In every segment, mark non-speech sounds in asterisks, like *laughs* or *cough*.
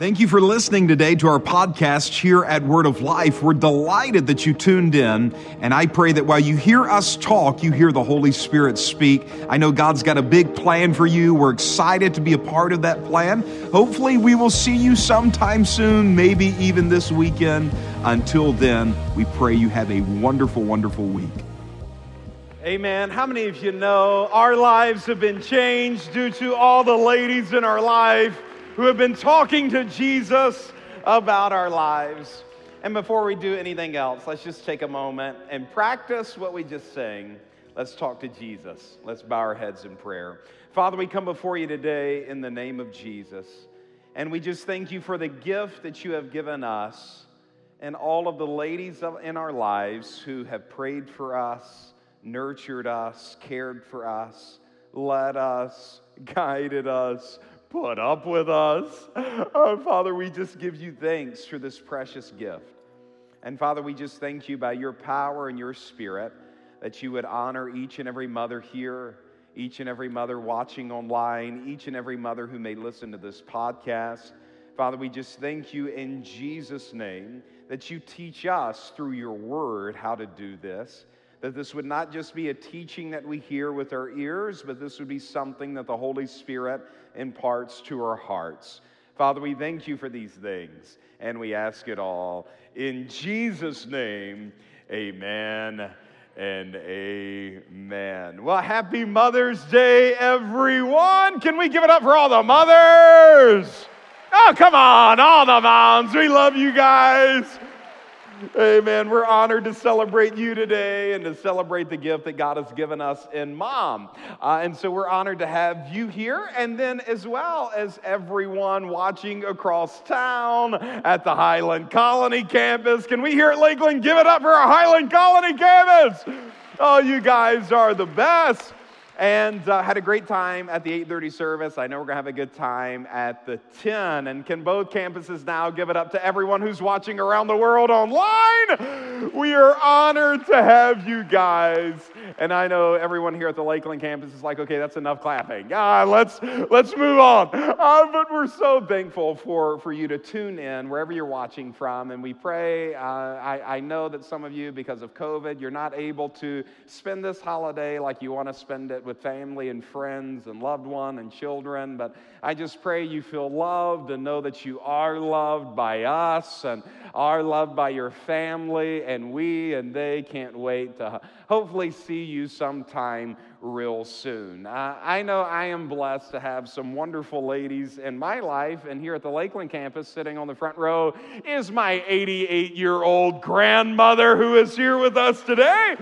Thank you for listening today to our podcast here at Word of Life. We're delighted that you tuned in, and I pray that while you hear us talk, you hear the Holy Spirit speak. I know God's got a big plan for you. We're excited to be a part of that plan. Hopefully, we will see you sometime soon, maybe even this weekend. Until then, we pray you have a wonderful, wonderful week. Amen. How many of you know our lives have been changed due to all the ladies in our life? Who have been talking to Jesus about our lives. And before we do anything else, let's just take a moment and practice what we just sang. Let's talk to Jesus. Let's bow our heads in prayer. Father, we come before you today in the name of Jesus. And we just thank you for the gift that you have given us and all of the ladies in our lives who have prayed for us, nurtured us, cared for us, led us, *laughs* guided us, put up with us. Oh, Father, we just give you thanks for this precious gift. And Father, we just thank you by your power and your spirit that you would honor each and every mother here, each and every mother watching online, each and every mother who may listen to this podcast. Father, we just thank you in Jesus' name that you teach us through your word how to do this that this would not just be a teaching that we hear with our ears, but this would be something that the Holy Spirit imparts to our hearts. Father, we thank you for these things, and we ask it all in Jesus' name. Amen and amen. Well, happy Mother's Day, everyone. Can we give it up for all the mothers? Oh, come on, all the moms. We love you guys. Amen. We're honored to celebrate you today and to celebrate the gift that God has given us in mom. Uh, and so we're honored to have you here, and then as well as everyone watching across town at the Highland Colony campus. Can we here at Lakeland give it up for our Highland Colony campus? Oh, you guys are the best and uh, had a great time at the 8.30 service. I know we're going to have a good time at the 10 and can both campuses now give it up to everyone who's watching around the world online? We are honored to have you guys. And i know everyone here at the lakeland campus is like okay that's enough clapping. Ah, let's let's move on. Uh, but we're so thankful for for you to tune in wherever you're watching from. And we pray uh, I, I know that some of you because of covid you're not able to spend this holiday like you want to spend it with family and friends and loved one and children, but I just pray you feel loved and know that you are loved by us and are loved by your family, and we and they can't wait to hopefully see you sometime real soon. Uh, I know I am blessed to have some wonderful ladies in my life, and here at the Lakeland campus, sitting on the front row, is my 88 year old grandmother who is here with us today.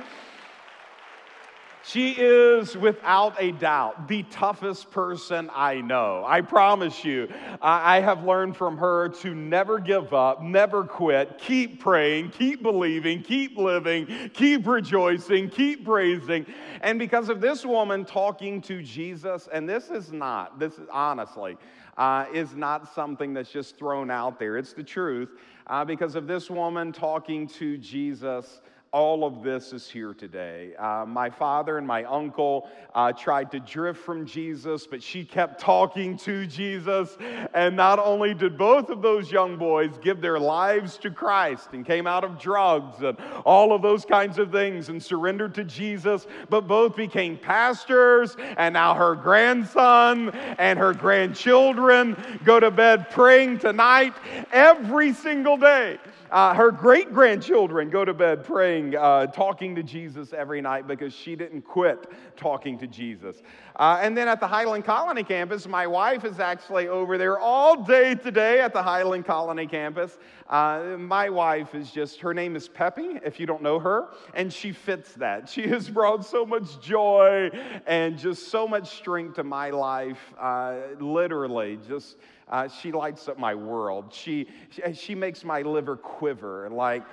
She is, without a doubt, the toughest person I know. I promise you. I have learned from her to never give up, never quit, keep praying, keep believing, keep living, keep rejoicing, keep praising. And because of this woman talking to Jesus, and this is not, this is honestly, uh, is not something that's just thrown out there. It's the truth. Uh, because of this woman talking to Jesus, all of this is here today. Uh, my father and my uncle uh, tried to drift from Jesus, but she kept talking to Jesus. And not only did both of those young boys give their lives to Christ and came out of drugs and all of those kinds of things and surrendered to Jesus, but both became pastors. And now her grandson and her grandchildren go to bed praying tonight every single day. Uh, her great grandchildren go to bed praying, uh, talking to Jesus every night because she didn't quit talking to Jesus. Uh, and then at the Highland Colony campus, my wife is actually over there all day today at the Highland Colony campus. Uh, my wife is just, her name is Peppy, if you don't know her, and she fits that. She has brought so much joy and just so much strength to my life, uh, literally, just uh, she lights up my world. She, she, makes my liver quiver. Like,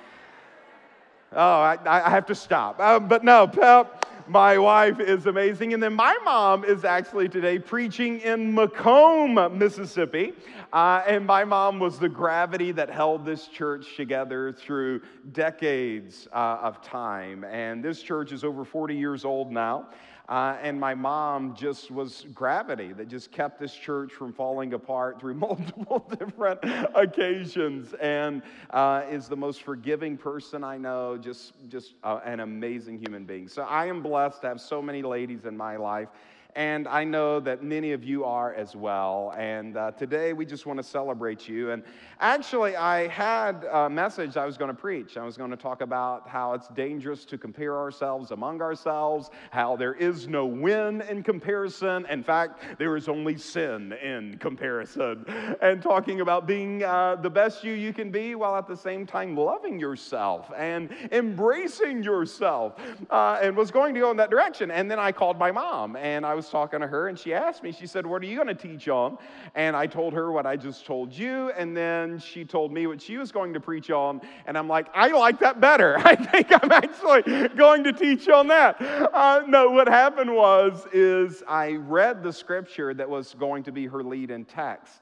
oh, I, I have to stop. Um, but no, Pep, my wife is amazing. And then my mom is actually today preaching in McComb, Mississippi. Uh, and my mom was the gravity that held this church together through decades uh, of time. And this church is over 40 years old now. Uh, and my mom just was gravity that just kept this church from falling apart through *laughs* multiple different occasions and uh, is the most forgiving person I know, just, just uh, an amazing human being. So I am blessed to have so many ladies in my life and I know that many of you are as well. And uh, today we just want to celebrate you. And actually, I had a message I was going to preach. I was going to talk about how it's dangerous to compare ourselves among ourselves, how there is no win in comparison. In fact, there is only sin in comparison. And talking about being uh, the best you you can be while at the same time loving yourself and embracing yourself. Uh, and was going to go in that direction. And then I called my mom and I was was talking to her and she asked me, she said, What are you going to teach on? And I told her what I just told you. And then she told me what she was going to preach on. And I'm like, I like that better. *laughs* I think I'm actually going to teach on that. Uh, no, what happened was, is I read the scripture that was going to be her lead in text.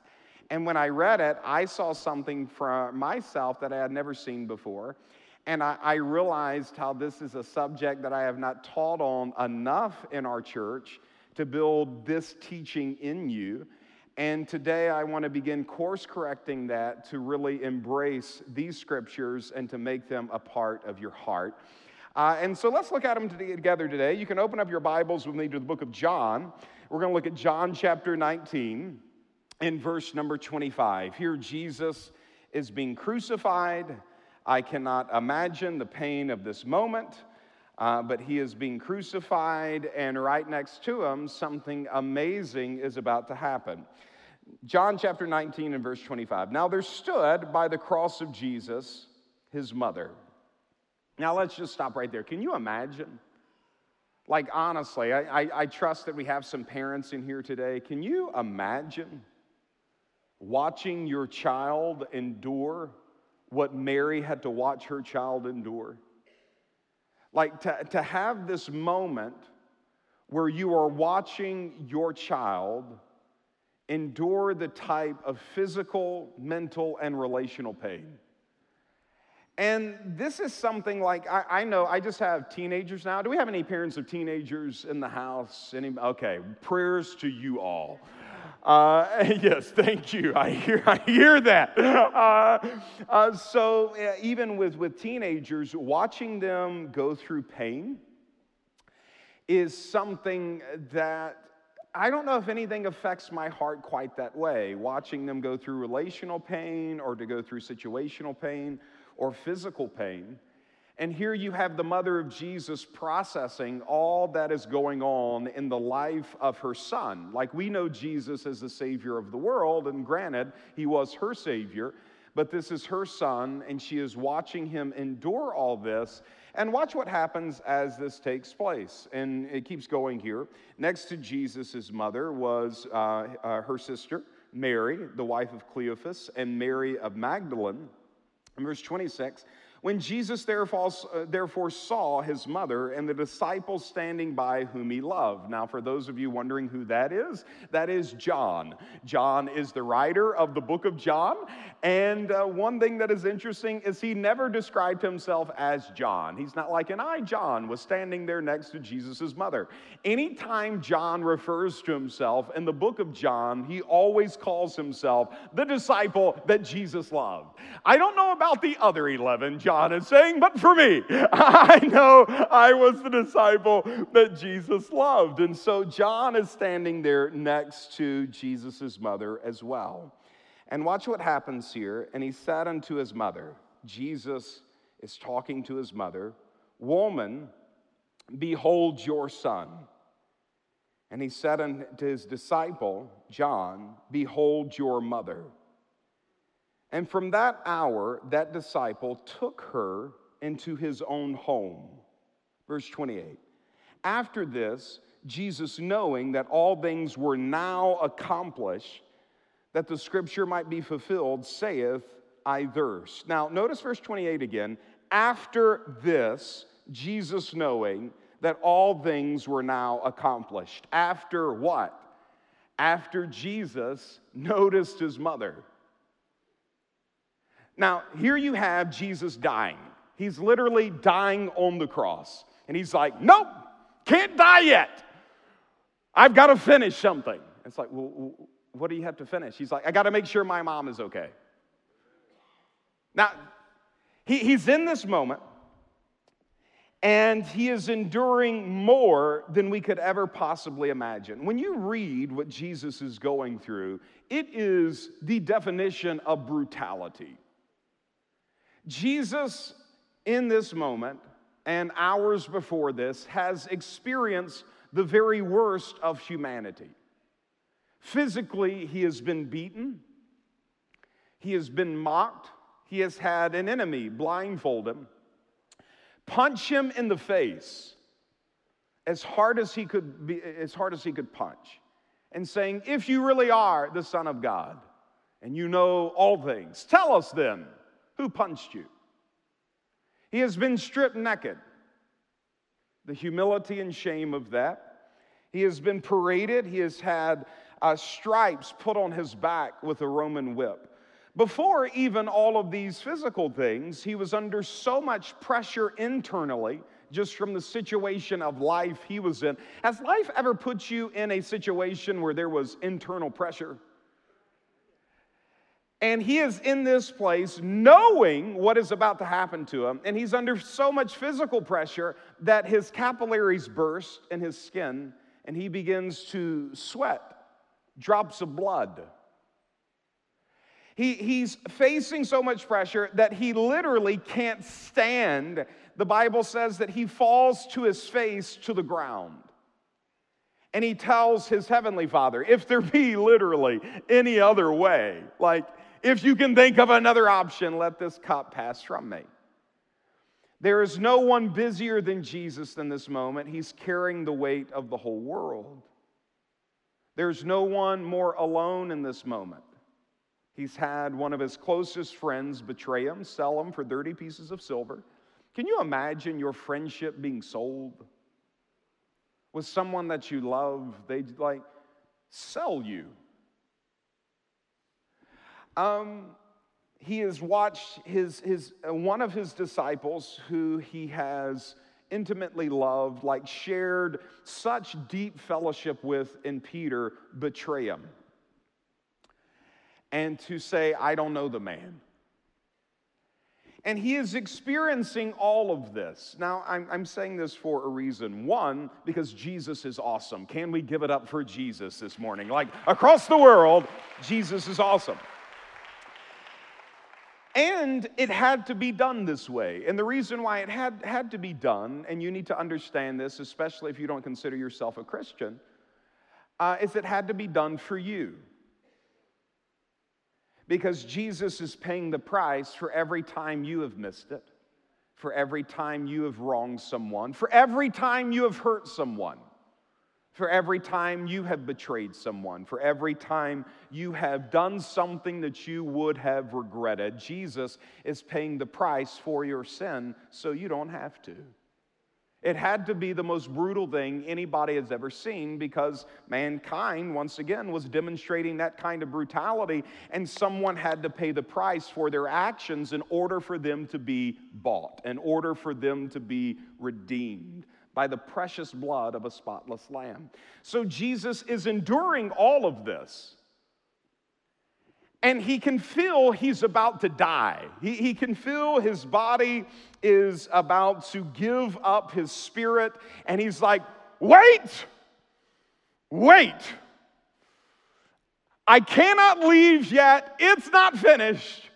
And when I read it, I saw something from myself that I had never seen before. And I, I, realized how this is a subject that I have not taught on enough in our church to build this teaching in you. And today I want to begin course correcting that to really embrace these scriptures and to make them a part of your heart. Uh, and so let's look at them together today. You can open up your Bibles with me to the book of John. We're going to look at John chapter 19 in verse number 25. Here, Jesus is being crucified. I cannot imagine the pain of this moment. Uh, but he is being crucified, and right next to him, something amazing is about to happen. John chapter 19 and verse 25. Now there stood by the cross of Jesus his mother. Now let's just stop right there. Can you imagine? Like, honestly, I, I, I trust that we have some parents in here today. Can you imagine watching your child endure what Mary had to watch her child endure? Like to, to have this moment where you are watching your child endure the type of physical, mental, and relational pain. And this is something like I, I, know I just have teenagers now. Do we have any parents of teenagers in the house? Any? Okay, prayers to you all. Uh, *laughs* yes, thank you. I hear, I hear that. *laughs* Uh, uh, so, uh, even with, with teenagers, watching them go through pain is something that I don't know if anything affects my heart quite that way. Watching them go through relational pain or to go through situational pain or physical pain. And here you have the mother of Jesus processing all that is going on in the life of her son. Like we know Jesus as the Savior of the world, and granted, he was her Savior, but this is her son, and she is watching him endure all this. And watch what happens as this takes place. And it keeps going here. Next to Jesus' mother was uh, uh, her sister, Mary, the wife of Cleophas, and Mary of Magdalene. In verse 26, when Jesus therefore, saw his mother and the disciples standing by whom he loved. Now, for those of you wondering who that is, that is John. John is the writer of the book of John. And uh, one thing that is interesting is he never described himself as John. He's not like, and I, John, was standing there next to Jesus' mother. Anytime John refers to himself in the book of John, he always calls himself the disciple that Jesus loved. I don't know about the other 11. John Is saying, but for me, *laughs* I know I was the disciple that Jesus loved. And so John is standing there next to Jesus' mother as well. And watch what happens here. And he said unto his mother, Jesus is talking to his mother, Woman, behold your son. And he said unto his disciple, John, Behold your mother. And from that hour, that disciple took her into his own home. Verse 28. After this, Jesus, knowing that all things were now accomplished, that the scripture might be fulfilled, saith, I thirst. Now, notice verse 28 again. After this, Jesus knowing that all things were now accomplished. After what? After Jesus noticed his mother. Now, here you have Jesus dying. He's literally dying on the cross. And he's like, Nope, can't die yet. I've got to finish something. It's like, well, what do you have to finish? He's like, I got to make sure my mom is okay. Now, he, he's in this moment, and he is enduring more than we could ever possibly imagine. When you read what Jesus is going through, it is the definition of brutality. Jesus, in this moment and hours before this, has experienced the very worst of humanity. Physically, he has been beaten, he has been mocked, he has had an enemy blindfold him, punch him in the face as hard as he could be, as hard as he could punch, and saying, If you really are the Son of God, and you know all things, tell us then who punched you. He has been stripped naked. The humility and shame of that. He has been paraded. He has had uh, stripes put on his back with a Roman whip. Before even all of these physical things, he was under so much pressure internally just from the situation of life he was in. Has life ever put you in a situation where there was internal pressure? And he is in this place knowing what is about to happen to him. And he's under so much physical pressure that his capillaries burst in his skin and he begins to sweat drops of blood. He, he's facing so much pressure that he literally can't stand. The Bible says that he falls to his face to the ground. And he tells his heavenly father, if there be literally any other way, like if you can think of another option, let this cup pass from me. There is no one busier than Jesus in this moment. He's carrying the weight of the whole world. There's no one more alone in this moment. He's had one of his closest friends betray him, sell him for 30 pieces of silver. Can you imagine your friendship being sold? With someone that you love, They'd like sell you um, he has watched his, his, uh, one of his disciples who he has intimately loved, like shared such deep fellowship with in Peter, betray him. And to say, I don't know the man. And he is experiencing all of this. Now, I'm, I'm, saying this for a reason. One, because Jesus is awesome. Can we give it up for Jesus this morning? Like across the world, Jesus is awesome. And it had to be done this way. And the reason why it had, had to be done, and you need to understand this, especially if you don't consider yourself a Christian, uh, is it had to be done for you. Because Jesus is paying the price for every time you have missed it, for every time you have wronged someone, for every time you have hurt someone for every time you have betrayed someone, for every time you have done something that you would have regretted. Jesus is paying the price for your sin so you don't have to. It had to be the most brutal thing anybody has ever seen because mankind, once again, was demonstrating that kind of brutality, and someone had to pay the price for their actions in order for them to be bought, in order for them to be redeemed by the precious blood of a spotless lamb. So Jesus is enduring all of this. And he can feel he's about to die. He, he can feel his body is about to give up his spirit. And he's like, wait, wait. I cannot leave yet. It's not finished.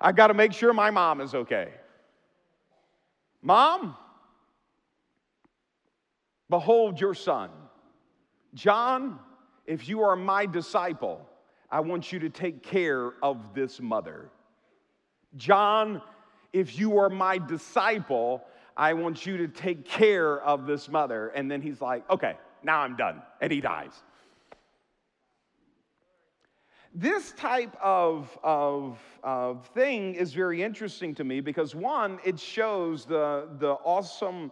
I got to make sure my mom is okay. Mom, Behold your son. John, if you are my disciple, I want you to take care of this mother. John, if you are my disciple, I want you to take care of this mother. And then he's like, okay, now I'm done. And he dies. This type of, of, of thing is very interesting to me because, one, it shows the, the awesome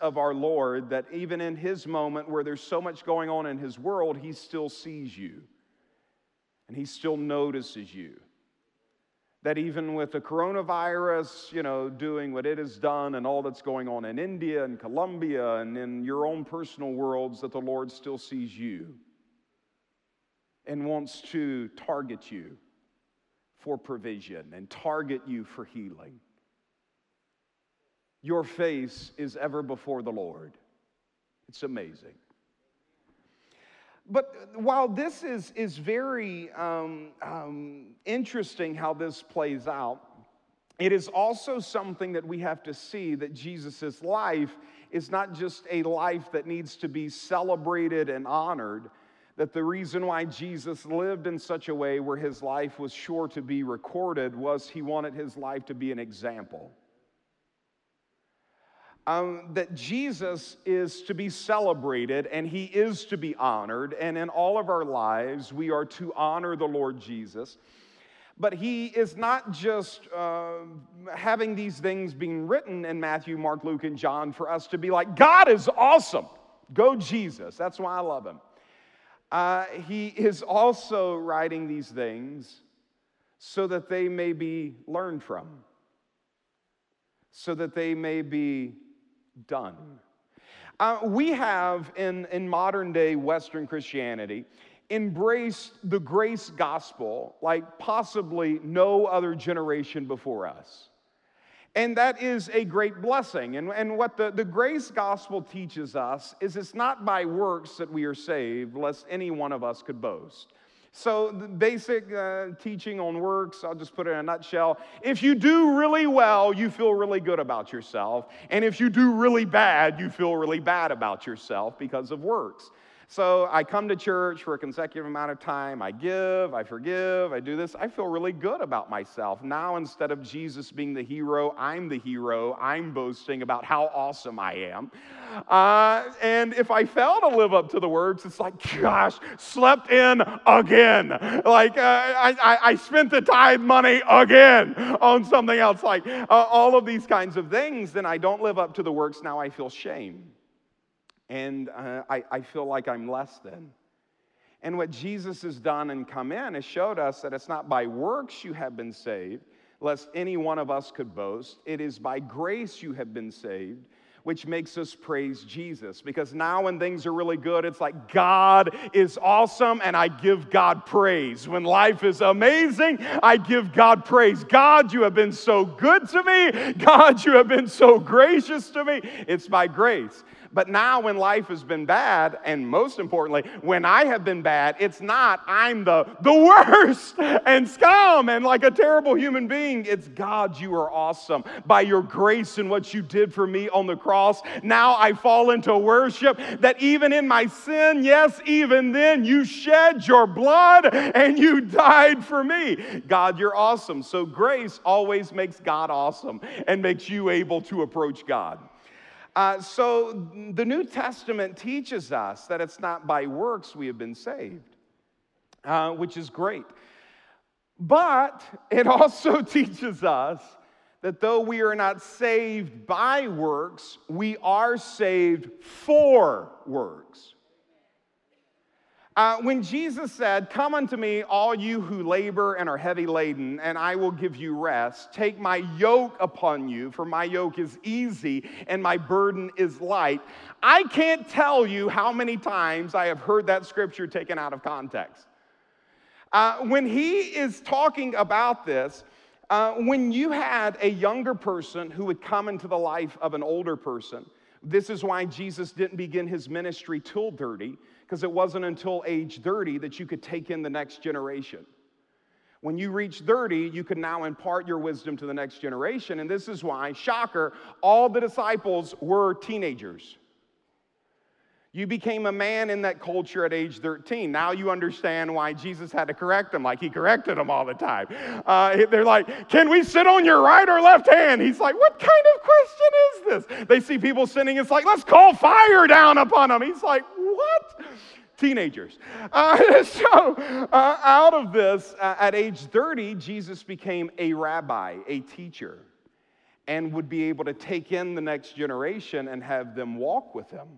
of our Lord that even in his moment where there's so much going on in his world, he still sees you and he still notices you. that even with the coronavirus, you know, doing what it has done and all that's going on in India and Colombia and in your own personal worlds, that the Lord still sees you and wants to target you for provision and target you for healing. Your face is ever before the Lord. It's amazing. But while this is, is very um, um, interesting how this plays out, it is also something that we have to see that Jesus' life is not just a life that needs to be celebrated and honored, that the reason why Jesus lived in such a way where his life was sure to be recorded was he wanted his life to be an example um, that Jesus is to be celebrated and he is to be honored. And in all of our lives, we are to honor the Lord Jesus. But he is not just uh, having these things being written in Matthew, Mark, Luke, and John for us to be like, God is awesome. Go Jesus. That's why I love him. Uh, he is also writing these things so that they may be learned from, so that they may be done. Uh, we have in, in modern day Western Christianity embraced the grace gospel like possibly no other generation before us. And that is a great blessing. And, and what the, the grace gospel teaches us is it's not by works that we are saved, lest any one of us could boast. So, the basic uh, teaching on works, I'll just put it in a nutshell. If you do really well, you feel really good about yourself. And if you do really bad, you feel really bad about yourself because of works. So I come to church for a consecutive amount of time. I give, I forgive, I do this. I feel really good about myself. Now, instead of Jesus being the hero, I'm the hero. I'm boasting about how awesome I am. Uh, and if I fail to live up to the words, it's like, gosh, slept in again. Like, uh, I, I, I, spent the tithe money again on something else. Like, uh, all of these kinds of things, then I don't live up to the works. Now I feel shame and uh, I, I feel like I'm less than. And what Jesus has done and come in has showed us that it's not by works you have been saved, lest any one of us could boast. It is by grace you have been saved, which makes us praise Jesus. Because now, when things are really good, it's like God is awesome and I give God praise. When life is amazing, I give God praise. God, you have been so good to me. God, you have been so gracious to me. It's by grace. But now, when life has been bad, and most importantly, when I have been bad, it's not I'm the, the worst and scum and like a terrible human being. It's God, you are awesome. By your grace and what you did for me on the cross, now I fall into worship that even in my sin, yes, even then, you shed your blood and you died for me. God, you're awesome. So grace always makes God awesome and makes you able to approach God. Uh, so the New Testament teaches us that it's not by works we have been saved, uh, which is great. But it *laughs* also teaches us that though we are not saved by works, we are saved for works. Uh, when Jesus said, Come unto me, all you who labor and are heavy laden, and I will give you rest. Take my yoke upon you, for my yoke is easy and my burden is light. I can't tell you how many times I have heard that scripture taken out of context. Uh, when he is talking about this, uh, when you had a younger person who would come into the life of an older person, this is why Jesus didn't begin his ministry till 30 because it wasn't until age 30 that you could take in the next generation. When you reach 30, you can now impart your wisdom to the next generation. And this is why, shocker, all the disciples were teenagers. You became a man in that culture at age 13. Now you understand why Jesus had to correct them like he corrected them all the time. Uh, they're like, Can we sit on your right or left hand? He's like, What kind of question is this? They see people sinning. It's like, Let's call fire down upon them. He's like, What? Teenagers. Uh, *laughs* so, uh, out of this, uh, at age 30, Jesus became a rabbi, a teacher, and would be able to take in the next generation and have them walk with him.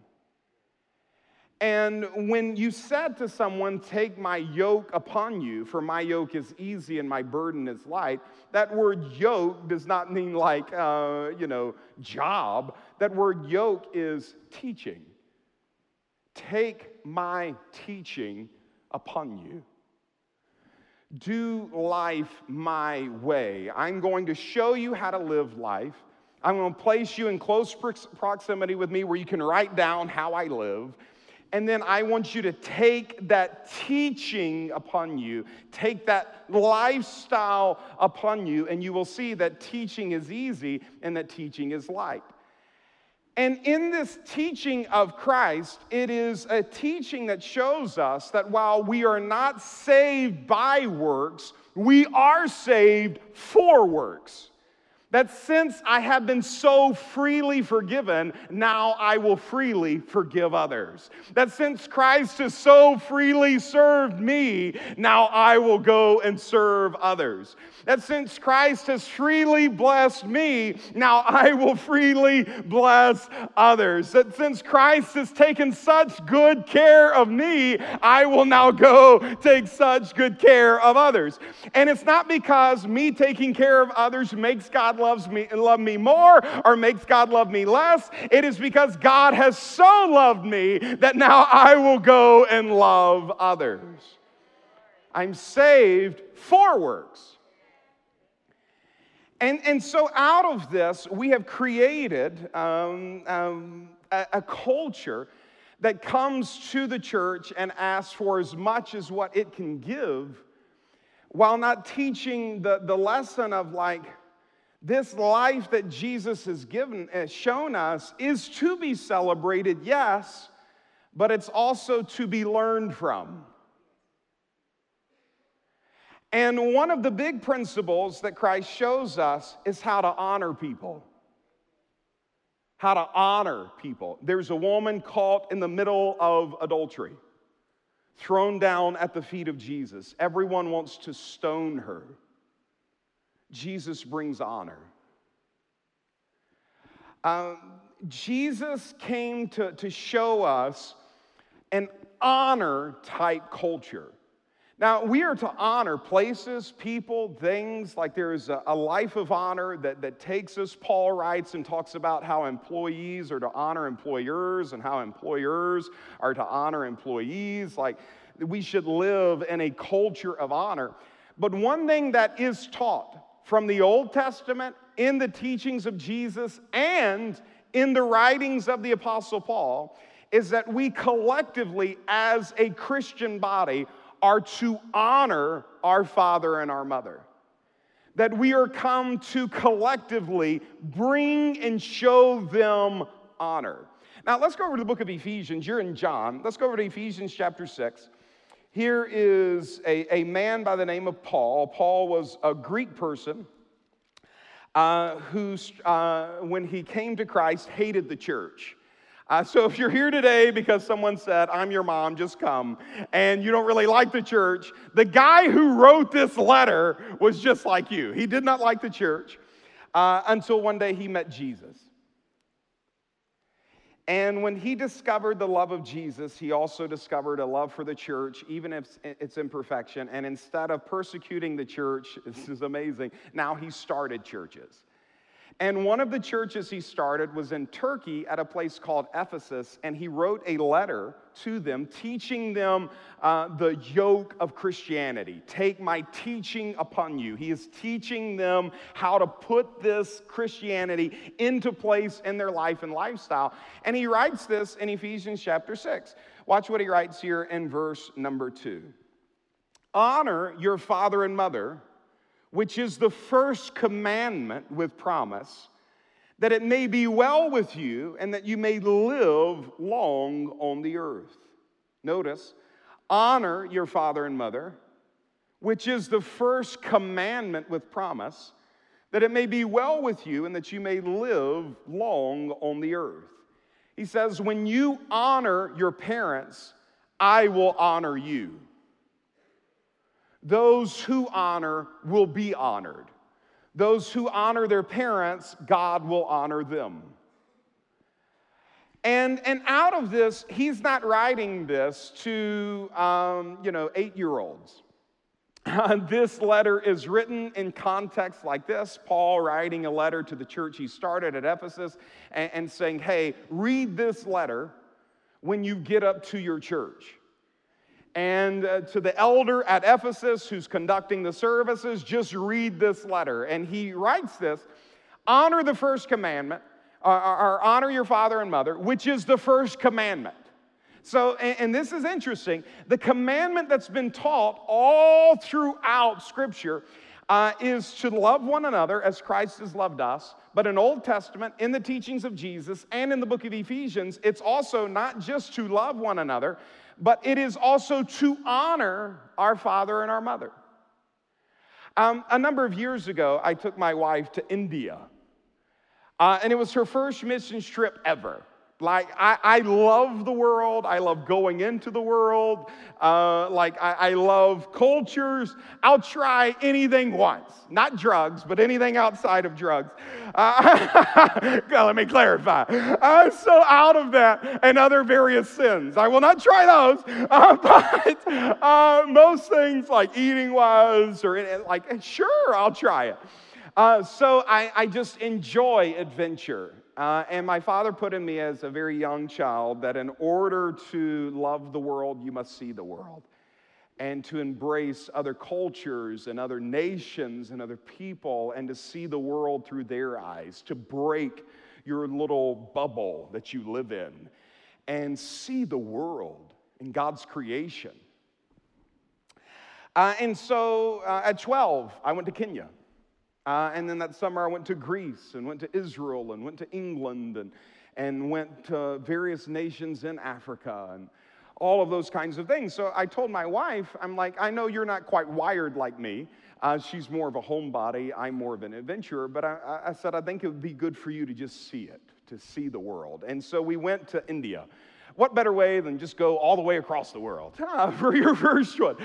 And when you said to someone, Take my yoke upon you, for my yoke is easy and my burden is light, that word yoke does not mean like, uh, you know, job. That word yoke is teaching. Take my teaching upon you. Do life my way. I'm going to show you how to live life. I'm going to place you in close proximity with me where you can write down how I live. And then I want you to take that teaching upon you, take that lifestyle upon you, and you will see that teaching is easy and that teaching is light. And in this teaching of Christ, it is a teaching that shows us that while we are not saved by works, we are saved for works. That since I have been so freely forgiven, now I will freely forgive others. That since Christ has so freely served me, now I will go and serve others. That since Christ has freely blessed me, now I will freely bless others. That since Christ has taken such good care of me, I will now go take such good care of others. And it's not because me taking care of others makes God loves me and love me more or makes God love me less. It is because God has so loved me that now I will go and love others. I'm saved for works. And, and so, out of this, we have created um, um, a, a culture that comes to the church and asks for as much as what it can give while not teaching the, the lesson of like, this life that Jesus has given, has shown us, is to be celebrated, yes, but it's also to be learned from. And one of the big principles that Christ shows us is how to honor people. How to honor people. There's a woman caught in the middle of adultery, thrown down at the feet of Jesus. Everyone wants to stone her. Jesus brings honor. Um, Jesus came to, to show us an honor type culture. Now, we are to honor places, people, things, like there is a, a, life of honor that, that takes us. Paul writes and talks about how employees are to honor employers and how employers are to honor employees. Like we should live in a culture of honor. But one thing that is taught from the Old Testament, in the teachings of Jesus, and in the writings of the Apostle Paul is that we collectively, as a Christian body, are to honor our father and our mother. That we are come to collectively bring and show them honor. Now, let's go over to the book of Ephesians. You're in John. Let's go over to Ephesians chapter 6. Here is a, a man by the name of Paul. Paul was a Greek person uh, who, uh, when he came to Christ, hated the church. Uh, so if you're here today because someone said, I'm your mom, just come, and you don't really like the church, the guy who wrote this letter was just like you. He did not like the church uh, until one day he met Jesus. And when he discovered the love of Jesus, he also discovered a love for the church, even if it's imperfection. And instead of persecuting the church, *laughs* this is amazing, now he started churches. And one of the churches he started was in Turkey at a place called Ephesus, and he wrote a letter to them teaching them uh, the yoke of Christianity. Take my teaching upon you. He is teaching them how to put this Christianity into place in their life and lifestyle. And he writes this in Ephesians chapter 6. Watch what he writes here in verse number 2. Honor your father and mother which is the first commandment with promise, that it may be well with you and that you may live long on the earth. Notice, honor your father and mother, which is the first commandment with promise, that it may be well with you and that you may live long on the earth. He says, When you honor your parents, I will honor you. Those who honor will be honored. Those who honor their parents, God will honor them. And, and out of this, he's not writing this to, um, you know, eight year olds. *laughs* this letter is written in context like this Paul writing a letter to the church he started at Ephesus and, and saying, Hey, read this letter when you get up to your church. And uh, to the elder at Ephesus who's conducting the services, just read this letter. And he writes this honor the first commandment, or, or honor your father and mother, which is the first commandment. So, and, and, this is interesting. The commandment that's been taught all throughout Scripture uh, is to love one another as Christ has loved us. But in Old Testament, in the teachings of Jesus, and in the book of Ephesians, it's also not just to love one another, but it is also to honor our father and our mother. Um, a number of years ago, I took my wife to India, uh, and it was her first mission trip ever. Like, I, I love the world. I love going into the world. Uh, like, I, I love cultures. I'll try anything once. Not drugs, but anything outside of drugs. Uh, *laughs* let me clarify. I'm so, out of that and other various sins, I will not try those. *laughs* Uh, but uh, most things, like eating wise, or like, sure, I'll try it. Uh, so, I, I just enjoy adventure. Uh, and my father put in me as a very young child that in order to love the world, you must see the world. And to embrace other cultures and other nations and other people, and to see the world through their eyes, to break your little bubble that you live in, and see the world in God's creation. Uh, and so uh, at 12, I went to Kenya. Uh, and then that summer, I went to Greece and went to Israel and went to England and, and went to various nations in Africa and all of those kinds of things. So I told my wife, I'm like, I know you're not quite wired like me. Uh, she's more of a homebody, I'm more of an adventurer, but I, I said, I think it would be good for you to just see it, to see the world. And so we went to India what better way than just go all the way across the world *laughs* for your first one?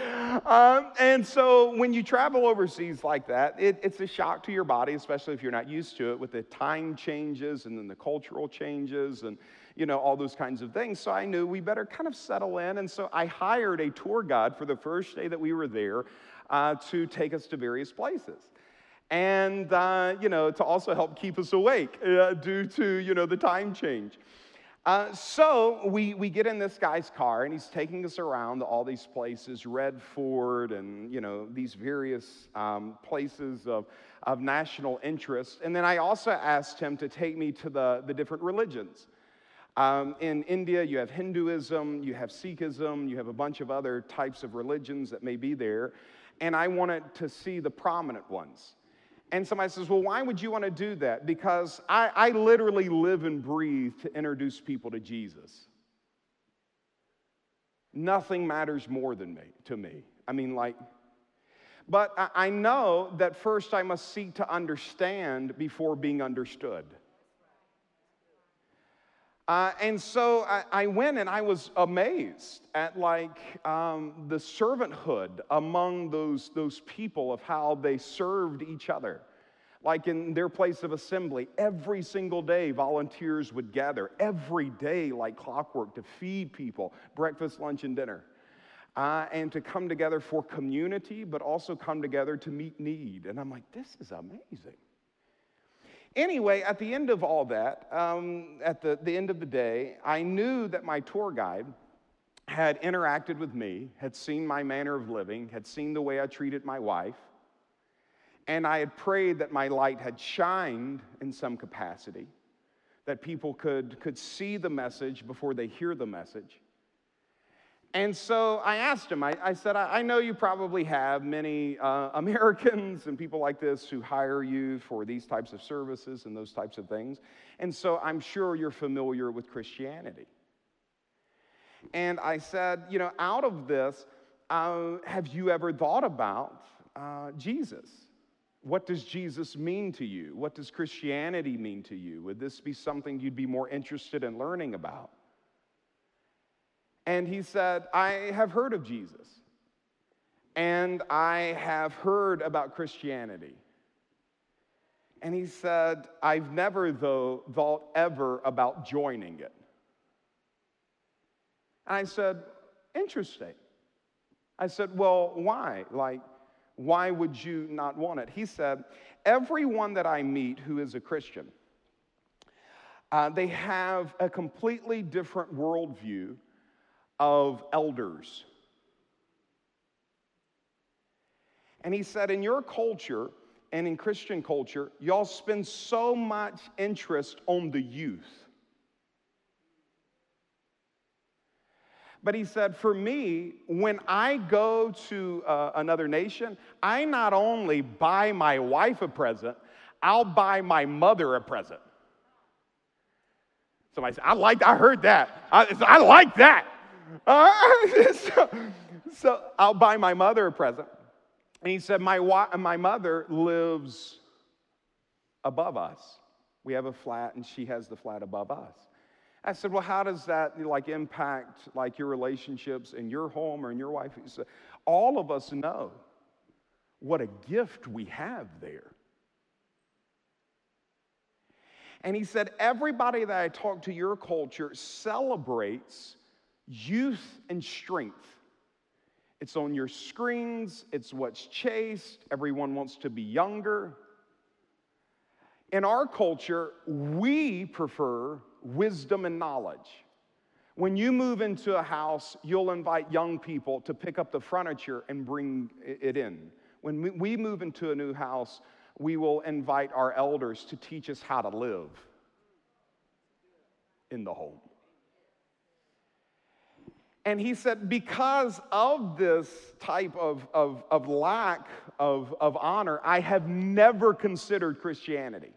Um, and so when you travel overseas like that, it, it's a shock to your body, especially if you're not used to it with the time changes and then the cultural changes and you know all those kinds of things. So I knew we better kind of settle in, and so I hired a tour guide for the first day that we were there uh, to take us to various places and uh, you know to also help keep us awake uh, due to you know the time change uh, so we, we get in this guy's car and he's taking us around all these places, Red Fort and, you know, these various um, places of, of national interest. And then I also asked him to take me to the, the different religions. Um, in India, you have Hinduism, you have Sikhism, you have a bunch of other types of religions that may be there. And I wanted to see the prominent ones. And somebody says, Well, why would you want to do that? Because I, I literally live and breathe to introduce people to Jesus. Nothing matters more than me to me. I mean, like, but I know that first I must seek to understand before being understood. Uh, and so I, I, went and I was amazed at like um, the servanthood among those, those people of how they served each other. Like in their place of assembly, every single day volunteers would gather, every day like clockwork, to feed people breakfast, lunch, and dinner. Uh, and to come together for community, but also come together to meet need. And I'm like, this is amazing. Anyway, at the end of all that, um, at the, the end of the day, I knew that my tour guide had interacted with me, had seen my manner of living, had seen the way I treated my wife, and I had prayed that my light had shined in some capacity, that people could, could see the message before they hear the message. And so I asked him, I, I said, I, I, know you probably have many uh, Americans and people like this who hire you for these types of services and those types of things. And so I'm sure you're familiar with Christianity. And I said, you know, out of this, uh, have you ever thought about uh, Jesus? What does Jesus mean to you? What does Christianity mean to you? Would this be something you'd be more interested in learning about? And he said, I have heard of Jesus, and I have heard about Christianity. And he said, I've never, though, thought ever about joining it. And I said, Interesting. I said, Well, why? Like, why would you not want it? He said, Everyone that I meet who is a Christian, uh, they have a completely different worldview of elders. And he said, In your culture and in Christian culture, y'all spend so much interest on the youth. But he said, for me, when I go to uh, another nation, I not only buy my wife a present, I'll buy my mother a present. Somebody said, I like, I heard that. I, I like that. *laughs* So, so, I'll buy my mother a present. And he said, my, my mother lives above us. We have a flat, and she has the flat above us. I said, well, how does that like impact like your relationships in your home or in your wife? He said, all of us know what a gift we have there. And he said, everybody that I talk to your culture celebrates youth and strength. It's on your screens, it's what's chased, everyone wants to be younger. In our culture, we prefer wisdom and knowledge. When you move into a house, you'll invite young people to pick up the furniture and bring it in. When we move into a new house, we will invite our elders to teach us how to live in the home. And he said, because of this type of, of, of lack of, of honor, I have never considered Christianity.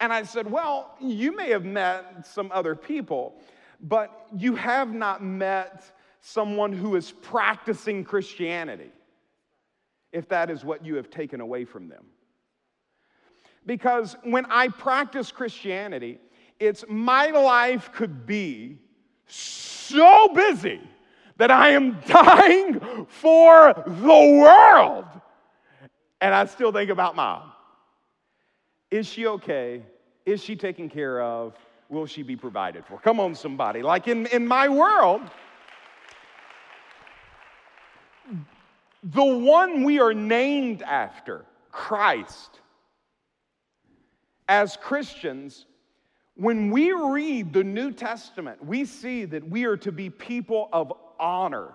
And I said, Well, you may have met some other people, but you have not met someone who is practicing Christianity, if that is what you have taken away from them. Because when I practice Christianity, it's my life could be so busy that I am *laughs* dying for the world. And I still think about mom. Is she okay? Is she taken care of? Will she be provided for? Come on, somebody. Like in, in my world, the one we are named after, Christ, as Christians, when we read the New Testament, we see that we are to be people of honor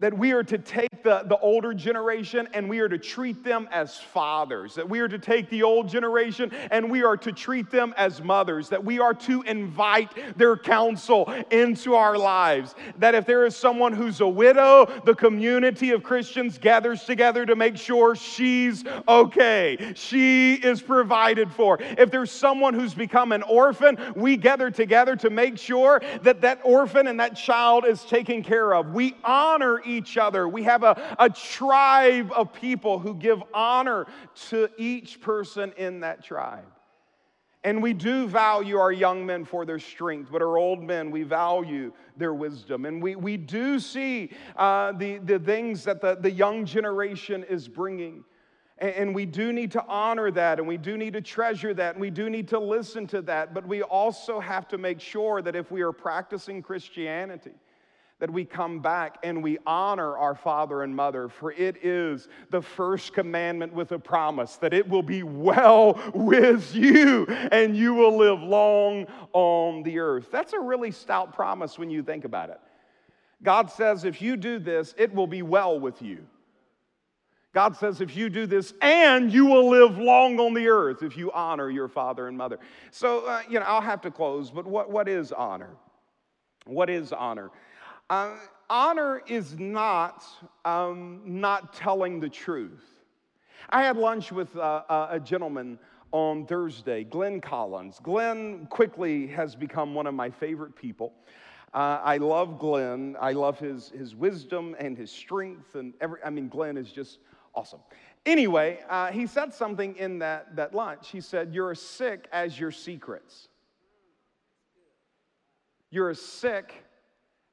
that we are to take the, the older generation and we are to treat them as fathers, that we are to take the old generation and we are to treat them as mothers, that we are to invite their counsel into our lives, that if there is someone who's a widow, the community of Christians gathers together to make sure she's okay, she is provided for. If there's someone who's become an orphan, we gather together to make sure that that orphan and that child is taken care of. We honor each other. We have a, a tribe of people who give honor to each person in that tribe. And we do value our young men for their strength, but our old men, we value their wisdom. And we, we do see uh, the, the things that the, the young generation is bringing. And, and we do need to honor that, and we do need to treasure that, and we do need to listen to that. But we also have to make sure that if we are practicing Christianity, that we come back and we honor our father and mother, for it is the first commandment with a promise that it will be well with you and you will live long on the earth. That's a really stout promise when you think about it. God says, if you do this, it will be well with you. God says, if you do this, and you will live long on the earth if you honor your father and mother. So, uh, you know, I'll have to close, but what, what is honor? What is honor? Uh, honor is not um, not telling the truth. I had lunch with uh, a gentleman on Thursday, Glenn Collins. Glenn quickly has become one of my favorite people. Uh, I love Glenn. I love his, his wisdom and his strength. And every, I mean, Glenn is just awesome. Anyway, uh, he said something in that, that lunch. He said, You're as sick as your secrets. You're as sick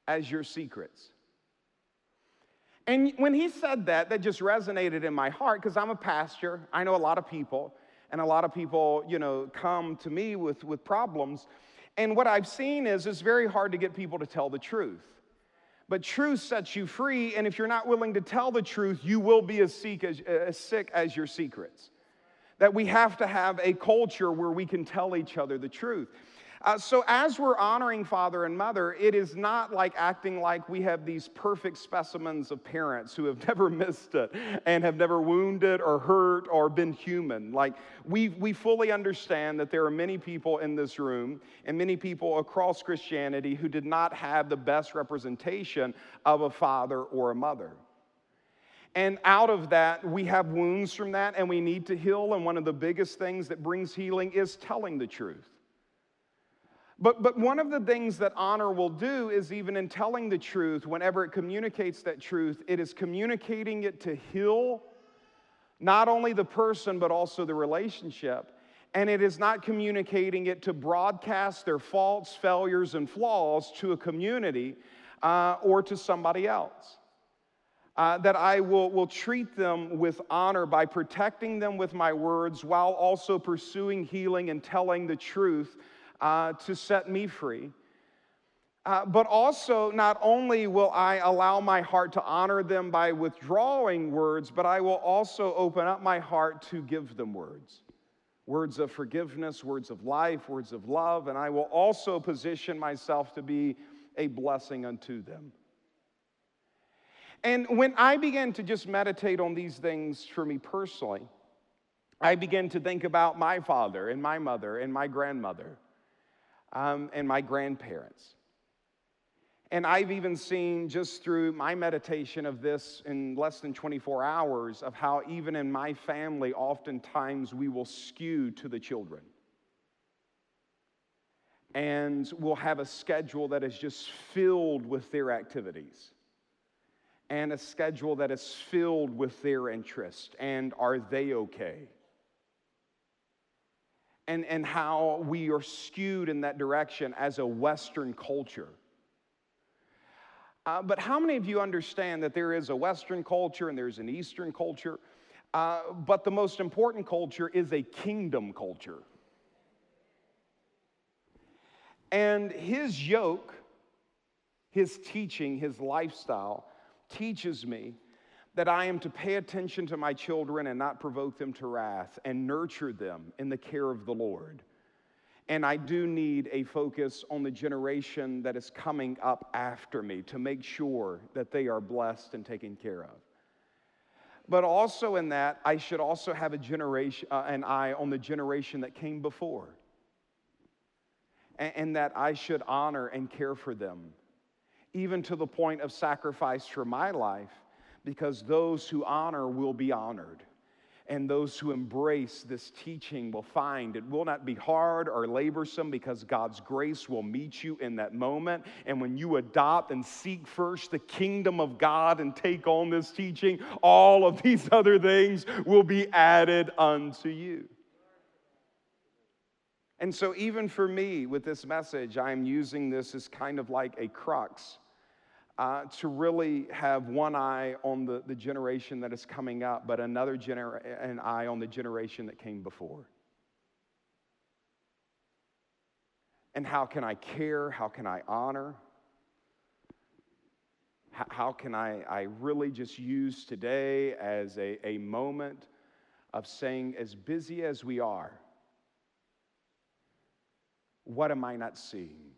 as your secrets. And when he said that, that just resonated in my heart because I'm a pastor. I know a lot of people, and a lot of people, you know, come to me with, with problems. And what I've seen is it's very hard to get people to tell the truth. But truth sets you free, and if you're not willing to tell the truth, you will be as sick as, uh, as sick as your secrets. That we have to have a culture where we can tell each other the truth. Uh, so, as we're honoring father and mother, it is not like acting like we have these perfect specimens of parents who have *laughs* never missed it and have never wounded or hurt or been human. Like, we, we fully understand that there are many people in this room and many people across Christianity who did not have the best representation of a father or a mother. And out of that, we have wounds from that and we need to heal. And one of the biggest things that brings healing is telling the truth. But, but one of the things that honor will do is even in telling the truth, whenever it communicates that truth, it is communicating it to heal not only the person, but also the relationship. And it is not communicating it to broadcast their faults, failures, and flaws to a community uh, or to somebody else. Uh, that I will, will treat them with honor by protecting them with my words while also pursuing healing and telling the truth uh, to set me free. Uh, but also, not only will I allow my heart to honor them by withdrawing words, but I will also open up my heart to give them words words of forgiveness, words of life, words of love, and I will also position myself to be a blessing unto them. And when I began to just meditate on these things for me personally, I began to think about my father and my mother and my grandmother um, and my grandparents. And I've even seen just through my meditation of this in less than 24 hours of how, even in my family, oftentimes we will skew to the children. And we'll have a schedule that is just filled with their activities, and a schedule that is filled with their interest. And are they okay? And, and how we are skewed in that direction as a Western culture. Uh, but how many of you understand that there is a Western culture and there's an Eastern culture? Uh, but the most important culture is a kingdom culture. And his yoke, his teaching, his lifestyle teaches me that I am to pay attention to my children and not provoke them to wrath and nurture them in the care of the Lord. And I do need a focus on the generation that is coming up after me to make sure that they are blessed and taken care of. But also in that, I should also have a generation, uh, an eye on the generation that came before. And, and that I should honor and care for them, even to the point of sacrifice for my life because those who honor will be honored. And those who embrace this teaching will find it will not be hard or laborsome because God's grace will meet you in that moment. And when you adopt and seek first the kingdom of God and take on this teaching, all of these *laughs* other things will be added unto you. And so, even for me with this message, I'm using this as kind of like a crux uh, to really have one eye on the, the generation that is coming up, but another gener- an eye on the generation that came before. And how can I care? How can I honor? How, how can I, I really just use today as a, a moment of saying, as busy as we are, what am I not seeing?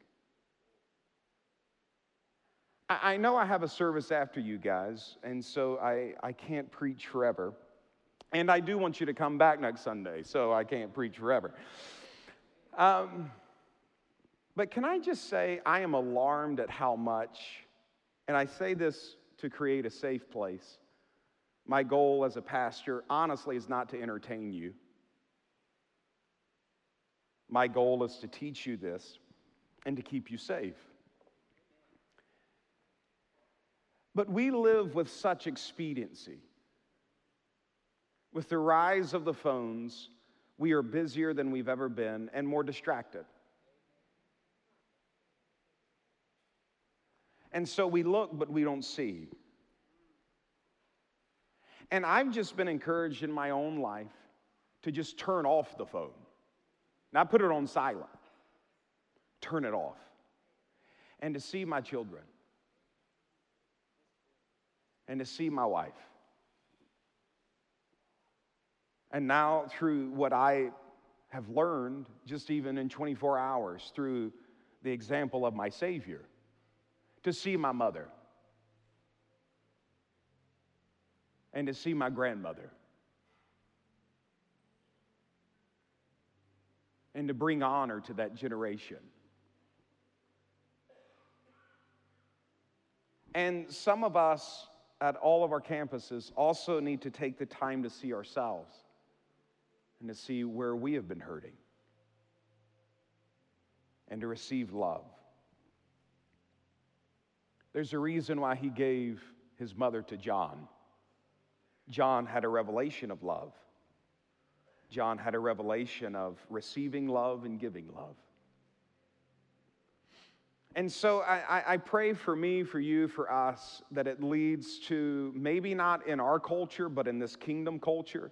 I know I have a service after you guys, and so I, I can't preach forever. And I do want you to come back next Sunday, so I can't preach forever. Um, but can I just say, I am alarmed at how much, and I say this to create a safe place. My goal as a pastor, honestly, is not to entertain you. My goal is to teach you this and to keep you safe. But we live with such expediency. With the rise of the phones, we are busier than we've ever been and more distracted. And so we look, but we don't see. And I've just been encouraged in my own life to just turn off the phone, not put it on silent turn it off and to see my children and to see my wife. And now, through what I have learned, just even in 24 hours, through the example of my Savior, to see my mother and to see my grandmother. And to bring honor to that generation. And some of us at all of our campuses also need to take the time to see ourselves and to see where we have been hurting and to receive love. There's a reason why he gave his mother to John. John had a revelation of love. John had a revelation of receiving love and giving love. And so I, I, pray for me, for you, for us, that it leads to maybe not in our culture, but in this kingdom culture,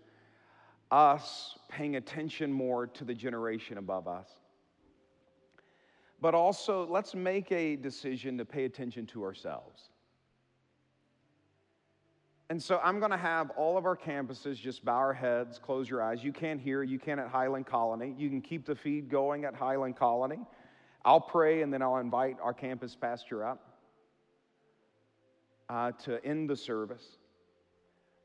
us paying attention more to the generation above us. But also, let's make a decision to pay attention to ourselves. And so I'm going to have all of our campuses just bow our heads, close your eyes. You can't hear, you can at Highland Colony. You can keep the feed going at Highland Colony. I'll pray and then I'll invite our campus pastor up uh, to end the service.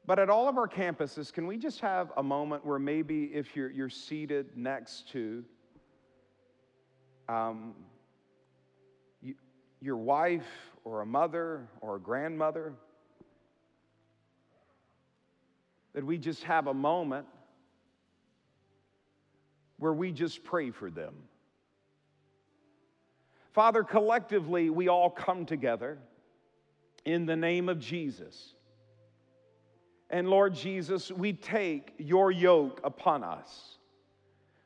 But at all of our campuses, can we just have a moment where maybe if you're, you're seated next to um, you, your wife or a mother or a grandmother, that we just have a moment where we just pray for them. Father, collectively, we all come together in the name of Jesus. And Lord Jesus, we take your yoke upon us.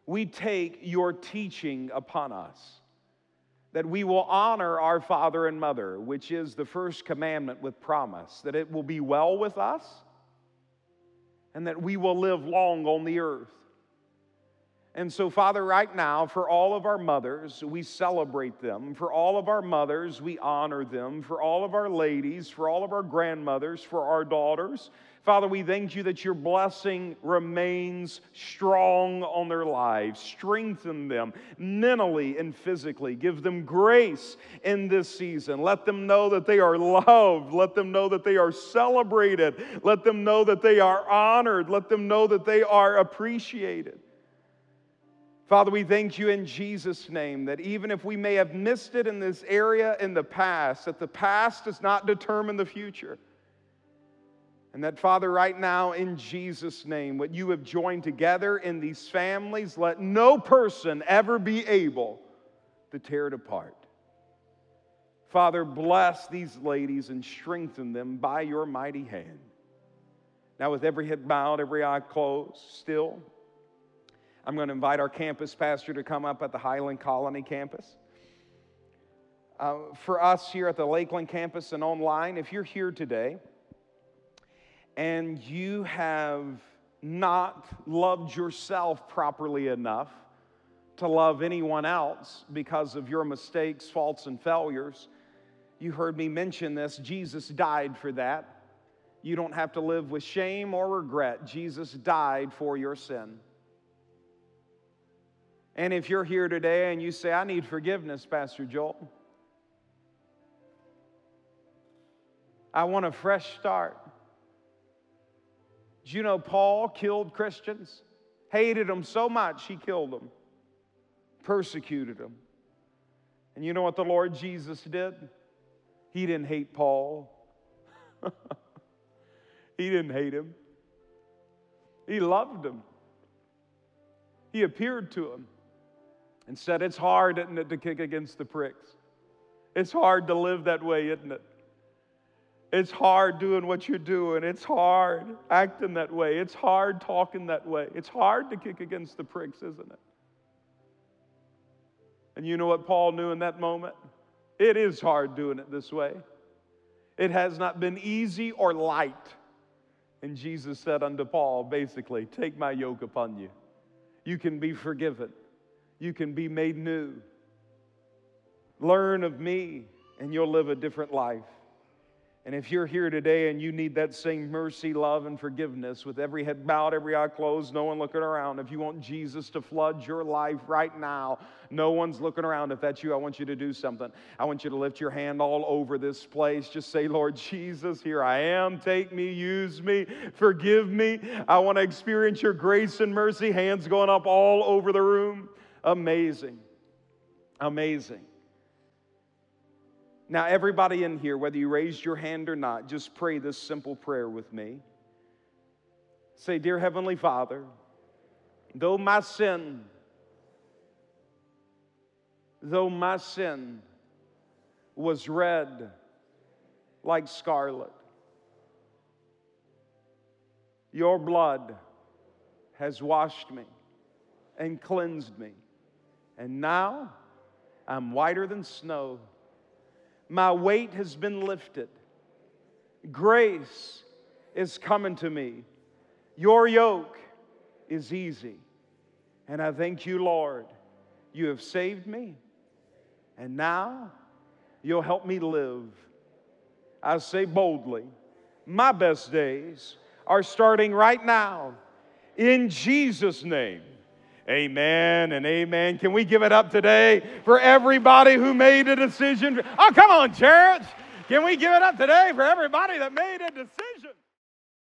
We take your teaching upon us. That we will honor our father and mother, which is the first commandment with promise, that it will be well with us and that we will live long on the earth. And so, Father, right now, for all of our mothers, we celebrate them. For all of our mothers, we honor them. For all of our ladies, for all of our grandmothers, for our daughters, Father, we thank you that your blessing remains strong on their lives. Strengthen them mentally and physically. Give them grace in this season. Let them know that they are loved. Let them know that they are celebrated. Let them know that they are honored. Let them know that they are appreciated. Father, we thank you in Jesus' name that even if we may have missed it in this area in the past, that the past does not determine the future. And that, Father, right now, in Jesus' name, what you have joined together in these families, let no person ever be able to tear it apart. Father, bless these ladies and strengthen them by your mighty hand. Now, with every head bowed, every eye closed, still, I'm going to invite our campus pastor to come up at the Highland Colony campus. Uh, for us here at the Lakeland campus and online, if you're here today and you have not loved yourself properly enough to love anyone else because of your mistakes, faults, and failures, you heard me mention this. Jesus died for that. You don't have to live with shame or regret. Jesus died for your sin. And if you're here today and you say, I need forgiveness, Pastor Joel, I want a fresh start. Did you know Paul killed Christians? Hated them so much, he killed them, persecuted them. And you know what the Lord Jesus did? He didn't hate Paul, *laughs* he didn't hate him, he loved him. He appeared to him and said, It's hard, isn't it, to kick against the pricks? It's hard to live that way, isn't it? It's hard doing what you're doing. It's hard acting that way. It's hard talking that way. It's hard to kick against the pricks, isn't it? And you know what Paul knew in that moment? It is hard doing it this way. It has not been easy or light. And Jesus said unto Paul, basically, Take my yoke upon you. You can be forgiven you can be made new. Learn of me, and you'll live a different life. And if you're here today and you need that same mercy, love, and forgiveness with every head bowed, every eye closed, no one looking around, if you want Jesus to flood your life right now, no one's looking around. If that's you, I want you to do something. I want you to lift your hand all over this place. Just say, Lord Jesus, here I am. Take me, use me, forgive me. I want to experience your grace and mercy. Hands going up all over the room. Amazing. Amazing. Now, everybody in here, whether you raised your hand or not, just pray this simple prayer with me. Say, Dear Heavenly Father, though my sin, though my sin was red like scarlet, your blood has washed me and cleansed me. And now I'm whiter than snow. My weight has been lifted. Grace is coming to me. Your yoke is easy. And I thank you, Lord. You have saved me. And now you'll help me live. I say boldly, my best days are starting right now. In Jesus' name. Amen and amen. Can we give it up today for everybody who made a decision? Oh, come on, church. Can we give it up today for everybody that made a decision?